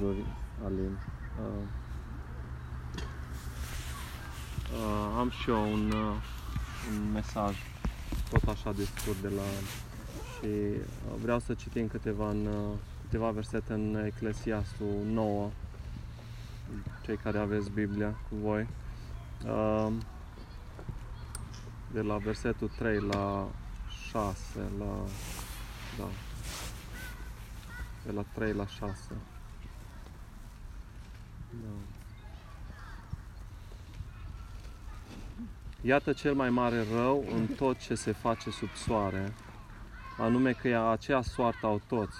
lucruri, Alin. Uh, uh, am și eu un, uh, un mesaj tot așa de scurt de la și uh, vreau să citim câteva, în, uh, câteva versete în Eclesiastul 9 cei care aveți Biblia cu voi. Uh, de la versetul 3 la 6, la, da, de la 3 la 6. Da. Iată cel mai mare rău în tot ce se face sub soare, anume că aceea soartă au toți.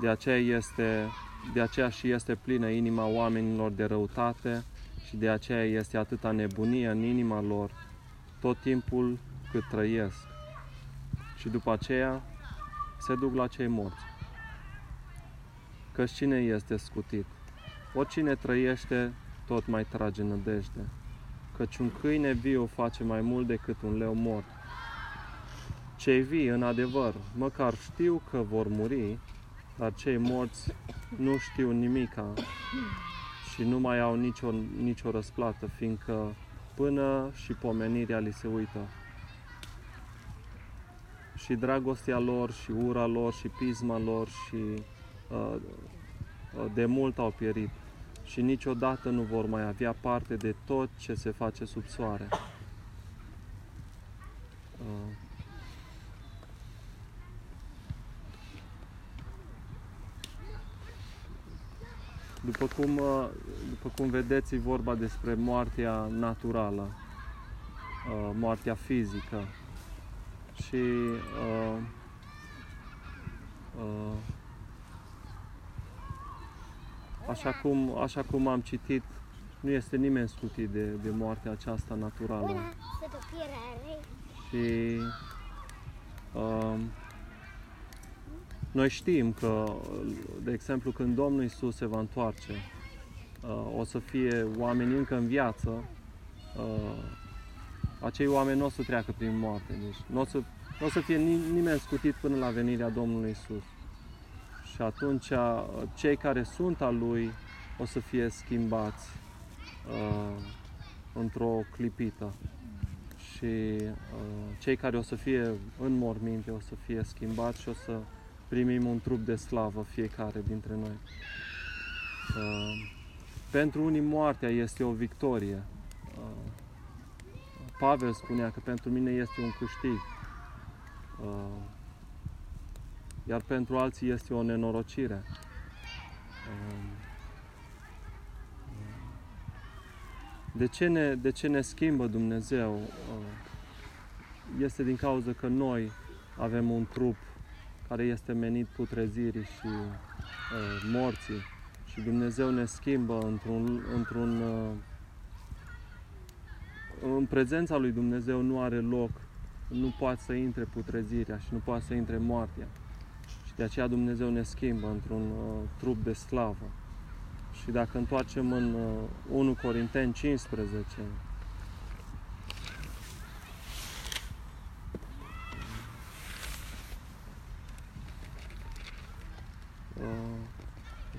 De aceea, este, de aceea și este plină inima oamenilor de răutate și de aceea este atâta nebunie în inima lor tot timpul cât trăiesc. Și după aceea se duc la cei morți. Căci cine este scutit? Oricine trăiește, tot mai trage nădejde. Căci un câine viu face mai mult decât un leu mort. Cei vii, în adevăr, măcar știu că vor muri, dar cei morți nu știu nimica și nu mai au nicio, nicio răsplată, fiindcă până și pomenirea li se uită. Și dragostea lor, și ura lor, și pisma lor, și uh, de mult au pierit și niciodată nu vor mai avea parte de tot ce se face sub soare. Uh, După cum, uh, după cum vedeți, e vorba despre moartea naturală, uh, moartea fizică. Și uh, uh, așa, cum, așa cum am citit, nu este nimeni scutit de, de moartea aceasta naturală. Și uh, noi știm că, de exemplu, când Domnul Isus se va întoarce, uh, o să fie oameni încă în viață, uh, acei oameni nu o să treacă prin moarte, deci nu o să, nu o să fie nimeni scutit până la venirea Domnului Isus. Și atunci uh, cei care sunt al Lui o să fie schimbați uh, într-o clipită. Și uh, cei care o să fie în morminte o să fie schimbați și o să primim un trup de slavă fiecare dintre noi. Uh, pentru unii moartea este o victorie. Uh, Pavel spunea că pentru mine este un câștig. Uh, iar pentru alții este o nenorocire. De ce ne, de ce ne schimbă Dumnezeu? Este din cauza că noi avem un trup care este menit putrezirii și uh, morții. Și Dumnezeu ne schimbă într-un, într-un uh, în prezența lui Dumnezeu nu are loc, nu poate să intre putrezirea și nu poate să intre moartea. Și de aceea Dumnezeu ne schimbă într-un uh, trup de slavă. Și dacă întoarcem în uh, 1 Corinteni 15,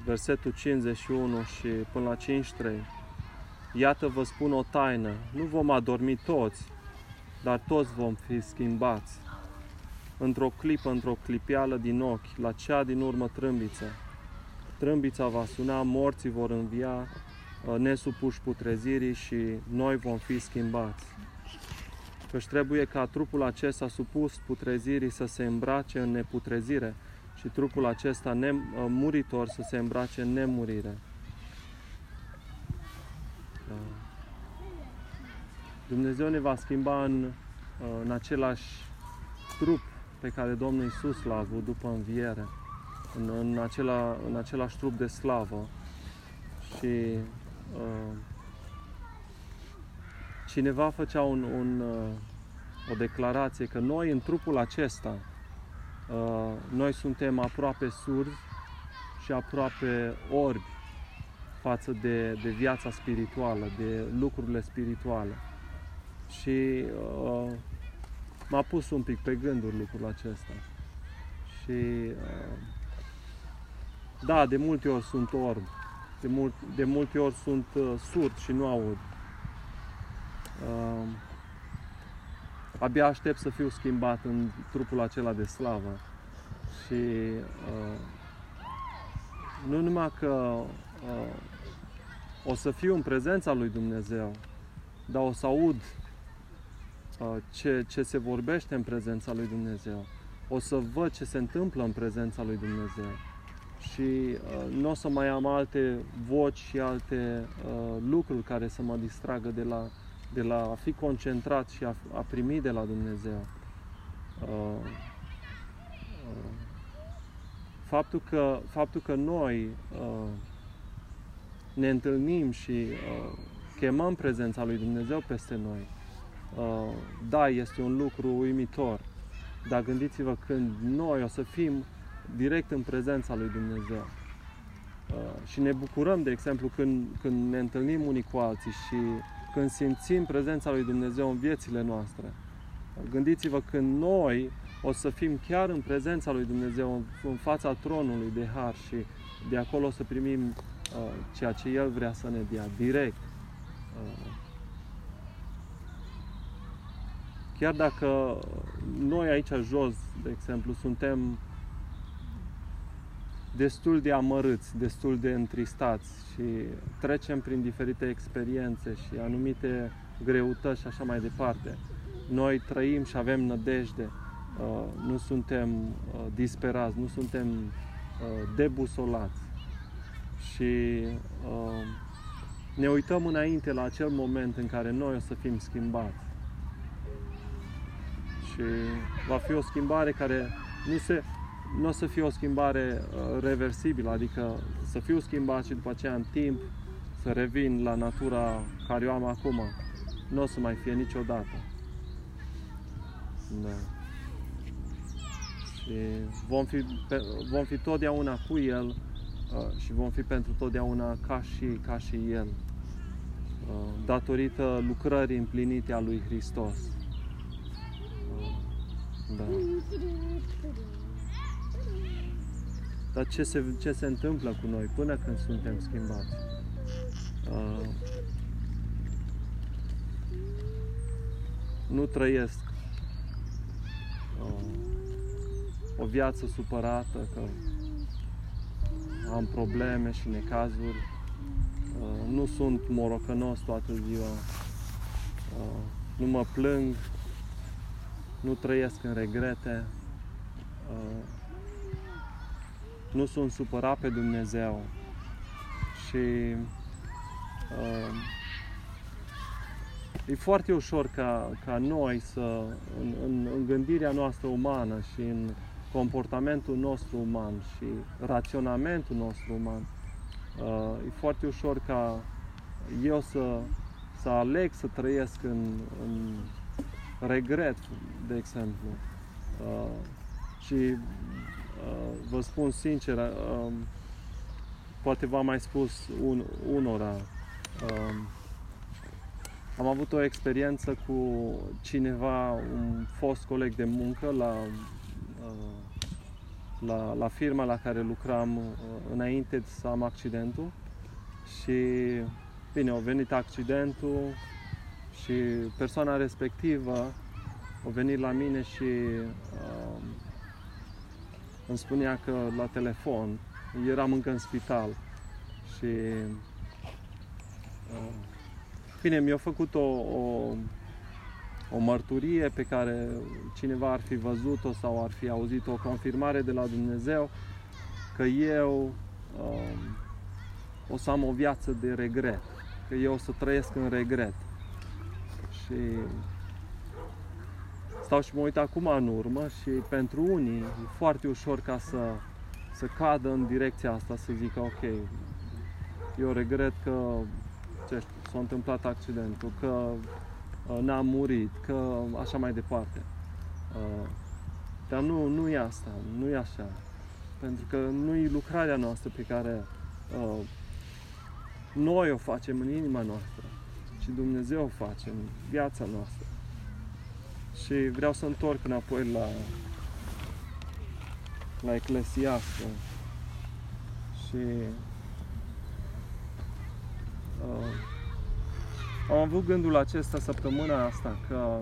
versetul 51 și până la 53. Iată vă spun o taină, nu vom adormi toți, dar toți vom fi schimbați. Într-o clipă, într-o clipială din ochi, la cea din urmă trâmbiță. Trâmbița va suna, morții vor învia, uh, nesupuși putrezirii și noi vom fi schimbați. Căci trebuie ca trupul acesta supus putrezirii să se îmbrace în neputrezire, și trupul acesta muritor să se îmbrace în nemurire. Da. Dumnezeu ne va schimba în, în același trup pe care Domnul Isus l-a avut după înviere, în, în, acela, în același trup de slavă. Și uh, cineva făcea un, un, uh, o declarație că noi în trupul acesta Uh, noi suntem aproape surzi și aproape orbi față de, de viața spirituală, de lucrurile spirituale. Și uh, m-a pus un pic pe gânduri lucrul acesta. Și uh, Da, de multe ori sunt orb. De, mult, de multe ori sunt uh, surd și nu aud. Uh, abia aștept să fiu schimbat în trupul acela de slavă. Și uh, nu numai că uh, o să fiu în prezența lui Dumnezeu, dar o să aud uh, ce, ce se vorbește în prezența lui Dumnezeu. O să văd ce se întâmplă în prezența lui Dumnezeu. Și uh, nu o să mai am alte voci și alte uh, lucruri care să mă distragă de la, de la a fi concentrat și a, a primi de la Dumnezeu. Uh, uh, faptul, că, faptul că noi uh, ne întâlnim și uh, chemăm prezența lui Dumnezeu peste noi, uh, da, este un lucru uimitor. Dar gândiți-vă când noi o să fim direct în prezența lui Dumnezeu. Uh, și ne bucurăm, de exemplu, când, când ne întâlnim unii cu alții și când simțim prezența lui Dumnezeu în viețile noastre. Gândiți-vă când noi o să fim chiar în prezența lui Dumnezeu, în fața tronului de har și de acolo o să primim uh, ceea ce El vrea să ne dea, direct. Uh, chiar dacă noi aici jos, de exemplu, suntem destul de amărâți, destul de întristați și trecem prin diferite experiențe și anumite greutăți și așa mai departe. Noi trăim și avem nădejde, uh, nu suntem uh, disperați, nu suntem uh, debusolați și ne uităm înainte la acel moment în care noi o să fim schimbați. Și va fi o schimbare care nu se, nu o să fie o schimbare uh, reversibilă, adică să fiu schimbat și după aceea în timp să revin la natura care o am acum. Nu o să mai fie niciodată. Da. Și vom fi, vom fi totdeauna cu El uh, și vom fi pentru totdeauna ca și, ca și El, uh, datorită lucrării împlinite a lui Hristos. Da. Dar ce se, ce se întâmplă cu noi până când suntem schimbați? Uh, nu trăiesc uh, o viață supărată că am probleme și necazuri. Uh, nu sunt morocănos toată ziua. Uh, nu mă plâng. Nu trăiesc în regrete. Uh, nu sunt supărat pe Dumnezeu și uh, e foarte ușor ca, ca noi să, în, în, în gândirea noastră umană și în comportamentul nostru uman și raționamentul nostru uman, uh, e foarte ușor ca eu să, să aleg să trăiesc în, în regret, de exemplu. Uh, și Uh, vă spun sincer, um, poate v-am mai spus un, unora, um, am avut o experiență cu cineva, un fost coleg de muncă la, uh, la, la firma la care lucram uh, înainte să am accidentul și bine, a venit accidentul și persoana respectivă a venit la mine și uh, îmi spunea că la telefon eram încă în spital și uh, bine, mi-a făcut o, o, o mărturie pe care cineva ar fi văzut-o sau ar fi auzit o confirmare de la Dumnezeu că eu um, o să am o viață de regret, că eu o să trăiesc în regret. Și stau și mă uit acum în urmă și pentru unii e foarte ușor ca să, să cadă în direcția asta, să zică ok, eu regret că ce știu, s-a întâmplat accidentul, că uh, n-am murit, că așa mai departe. Uh, dar nu, nu e asta, nu e așa. Pentru că nu e lucrarea noastră pe care uh, noi o facem în inima noastră și Dumnezeu o face în viața noastră. Și vreau să întorc înapoi la, la Eclesiastă. Și uh, am avut gândul acesta săptămâna asta că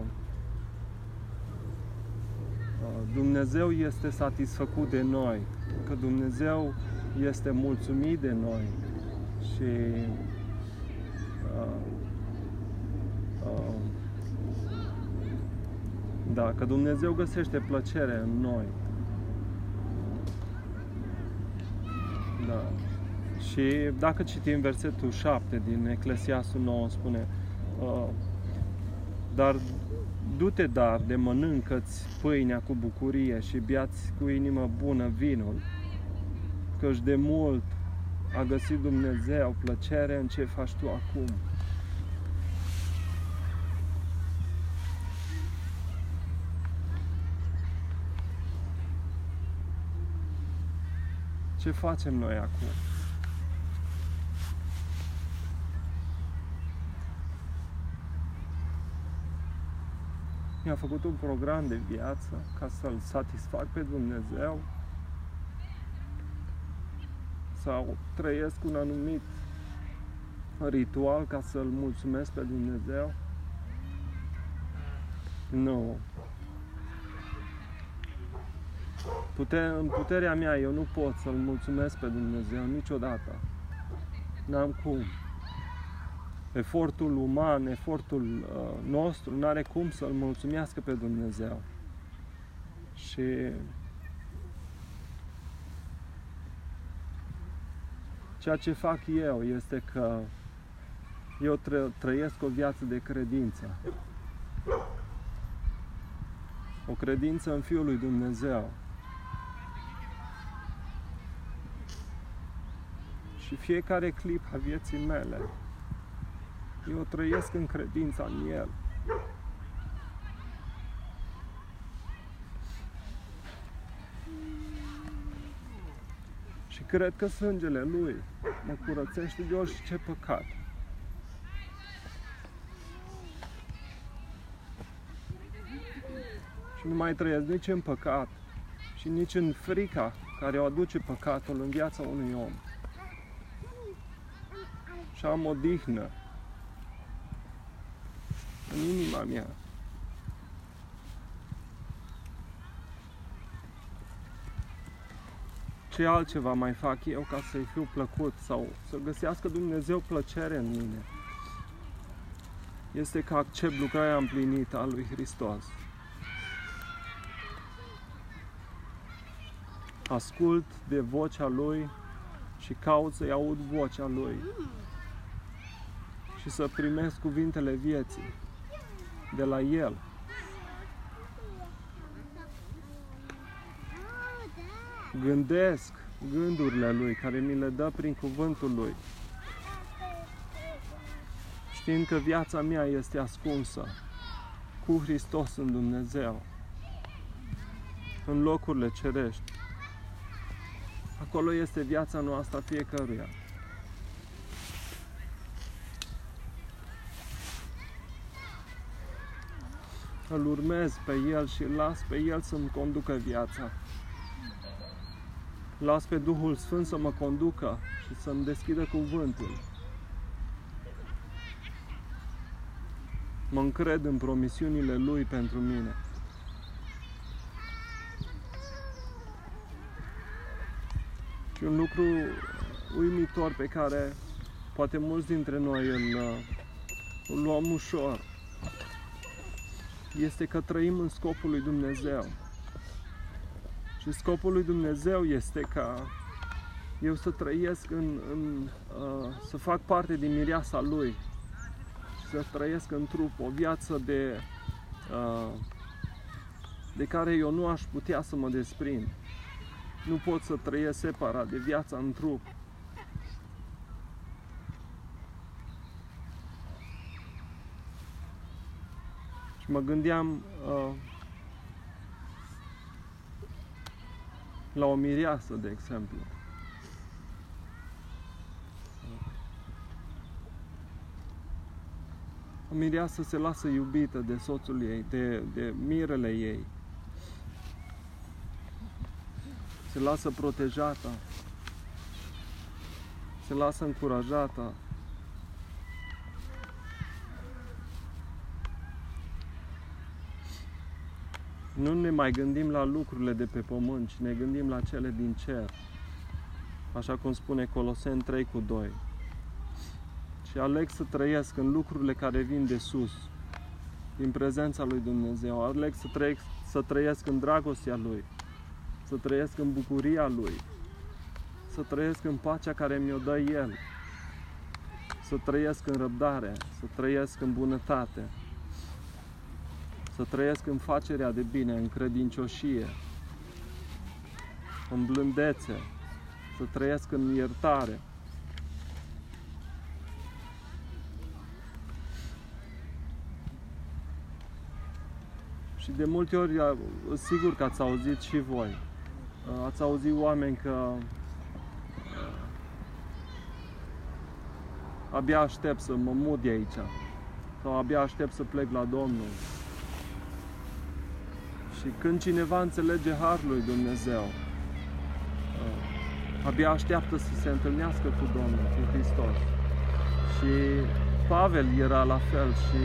uh, Dumnezeu este satisfăcut de noi, că Dumnezeu este mulțumit de noi și uh, uh, da, că Dumnezeu găsește plăcere în noi. Da. Și dacă citim versetul 7 din Eclesiastul 9, spune uh, Dar du-te dar de mănâncă-ți pâinea cu bucurie și biați cu inimă bună vinul, căci de mult a găsit Dumnezeu plăcere în ce faci tu acum. Ce facem noi acum? Mi-a făcut un program de viață ca să-L satisfac pe Dumnezeu sau trăiesc un anumit ritual ca să-L mulțumesc pe Dumnezeu? Nu. Pute- în puterea mea eu nu pot să-L mulțumesc pe Dumnezeu niciodată. N-am cum. Efortul uman, efortul uh, nostru, nu are cum să-L mulțumească pe Dumnezeu. Și ceea ce fac eu este că eu tră- trăiesc o viață de credință. O credință în Fiul lui Dumnezeu. Și fiecare clip a vieții mele, eu trăiesc în credința în El. Și cred că sângele Lui mă curățește de orice păcat. Și nu mai trăiesc nici în păcat și nici în frica care o aduce păcatul în viața unui om. Și am o dihnă în inima mea. Ce altceva mai fac eu ca să-i fiu plăcut sau să găsească Dumnezeu plăcere în mine? Este că accept lucrarea împlinită a lui Hristos. Ascult de vocea Lui și caut să-i aud vocea Lui și să primesc cuvintele vieții de la El. Gândesc gândurile Lui care mi le dă prin cuvântul Lui. Știind că viața mea este ascunsă cu Hristos în Dumnezeu, în locurile cerești. Acolo este viața noastră a fiecăruia. Îl urmez pe El și las pe El să-mi conducă viața. Las pe Duhul Sfânt să mă conducă și să-mi deschidă cuvântul. Mă încred în promisiunile Lui pentru mine. Și un lucru uimitor pe care poate mulți dintre noi îl, îl luăm ușor este că trăim în scopul lui Dumnezeu. Și scopul lui Dumnezeu este ca eu să trăiesc în, în uh, să fac parte din mireasa Lui și să trăiesc în trup o viață de, uh, de care eu nu aș putea să mă desprind. Nu pot să trăiesc separat de viața în trup. Și mă gândeam uh, la o mireasă, de exemplu. O mireasă se lasă iubită de soțul ei, de, de mirele ei. Se lasă protejată. se lasă încurajată. Nu ne mai gândim la lucrurile de pe pământ, ci ne gândim la cele din cer. Așa cum spune Colosen 3 cu 2. Și aleg să trăiesc în lucrurile care vin de sus, din prezența lui Dumnezeu. Aleg să trăiesc, să trăiesc în dragostea Lui, să trăiesc în bucuria Lui, să trăiesc în pacea care mi-o dă El, să trăiesc în răbdare, să trăiesc în bunătate, să trăiesc în facerea de bine, în credincioșie, în blândețe, să trăiesc în iertare. Și de multe ori, sigur că ați auzit și voi, ați auzit oameni că abia aștept să mă mut de aici sau abia aștept să plec la Domnul. Și când cineva înțelege Harul lui Dumnezeu, abia așteaptă să se întâlnească cu Domnul, cu Hristos. Și Pavel era la fel și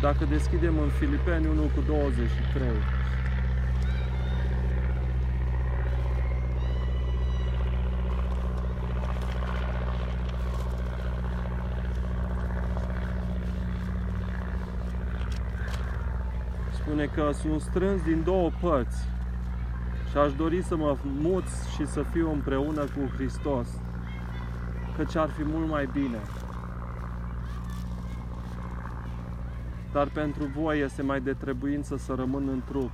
dacă deschidem în Filipeni 1 cu 23, spune că sunt strâns din două părți și aș dori să mă mut și să fiu împreună cu Hristos, căci ar fi mult mai bine. Dar pentru voi este mai de trebuință să rămân în trup.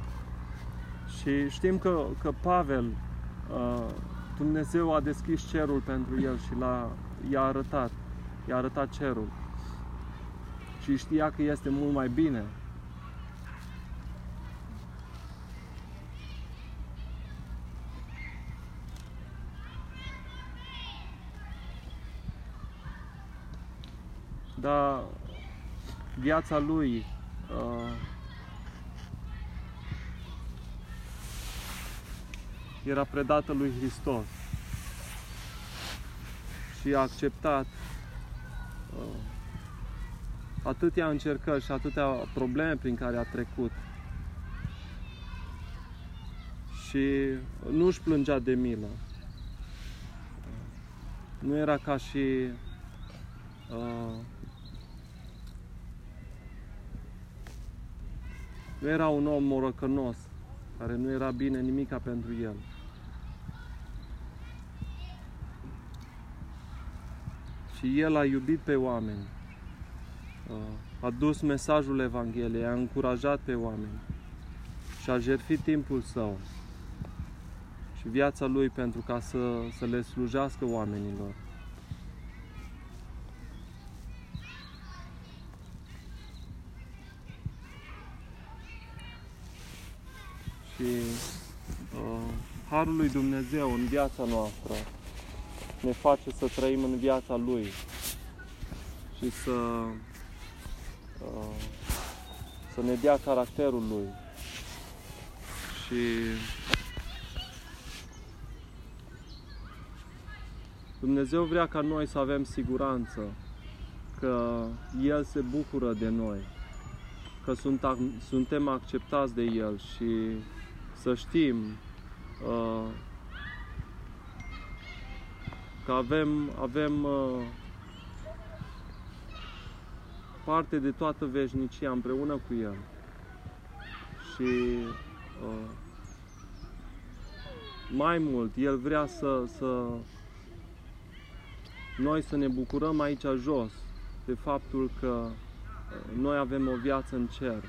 Și știm că, că Pavel, uh, Dumnezeu a deschis cerul pentru el și l-a, i-a arătat, i-a arătat cerul. Și știa că este mult mai bine dar viața lui uh, era predată lui Hristos și a acceptat uh, atâtea încercări și atâtea probleme prin care a trecut și nu își plângea de milă. Nu era ca și uh, Nu era un om morocănos, care nu era bine nimica pentru el. Și el a iubit pe oameni, a dus mesajul Evangheliei, a încurajat pe oameni și a jertfit timpul său și viața lui pentru ca să, să le slujească oamenilor. Și uh, Harul lui Dumnezeu în viața noastră ne face să trăim în viața Lui și să, uh, să ne dea caracterul Lui. Și Dumnezeu vrea ca noi să avem siguranță că El se bucură de noi, că suntem acceptați de El și să știm uh, că avem, avem uh, parte de toată veșnicia împreună cu El. Și uh, mai mult, El vrea să, să noi să ne bucurăm aici jos de faptul că uh, noi avem o viață în cer.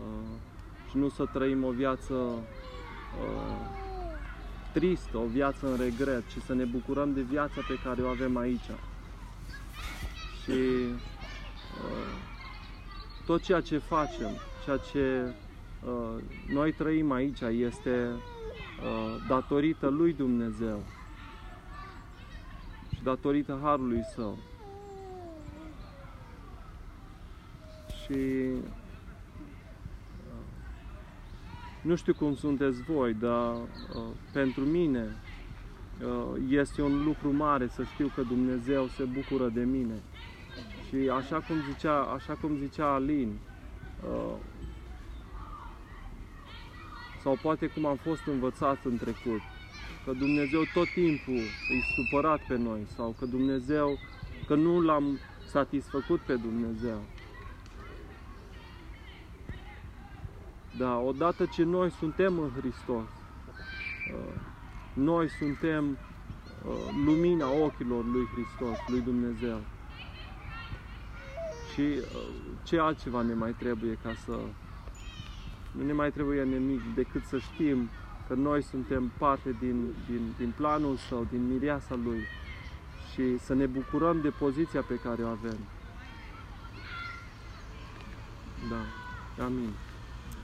Uh, și nu să trăim o viață uh, tristă, o viață în regret, ci să ne bucurăm de viața pe care o avem aici. Și uh, tot ceea ce facem, ceea ce uh, noi trăim aici este uh, datorită lui Dumnezeu și datorită Harului Său. Și nu știu cum sunteți voi, dar uh, pentru mine uh, este un lucru mare să știu că Dumnezeu se bucură de mine. Și așa cum zicea, așa cum zicea Alin, uh, sau poate cum am fost învățați în trecut, că Dumnezeu tot timpul e supărat pe noi sau că Dumnezeu, că nu l-am satisfăcut pe Dumnezeu. Da, odată ce noi suntem în Hristos, uh, noi suntem uh, lumina ochilor lui Hristos, lui Dumnezeu. Și uh, ce altceva ne mai trebuie ca să... Nu ne mai trebuie nimic decât să știm că noi suntem parte din, din, din planul Său, din mireasa Lui și să ne bucurăm de poziția pe care o avem. Da. Amin.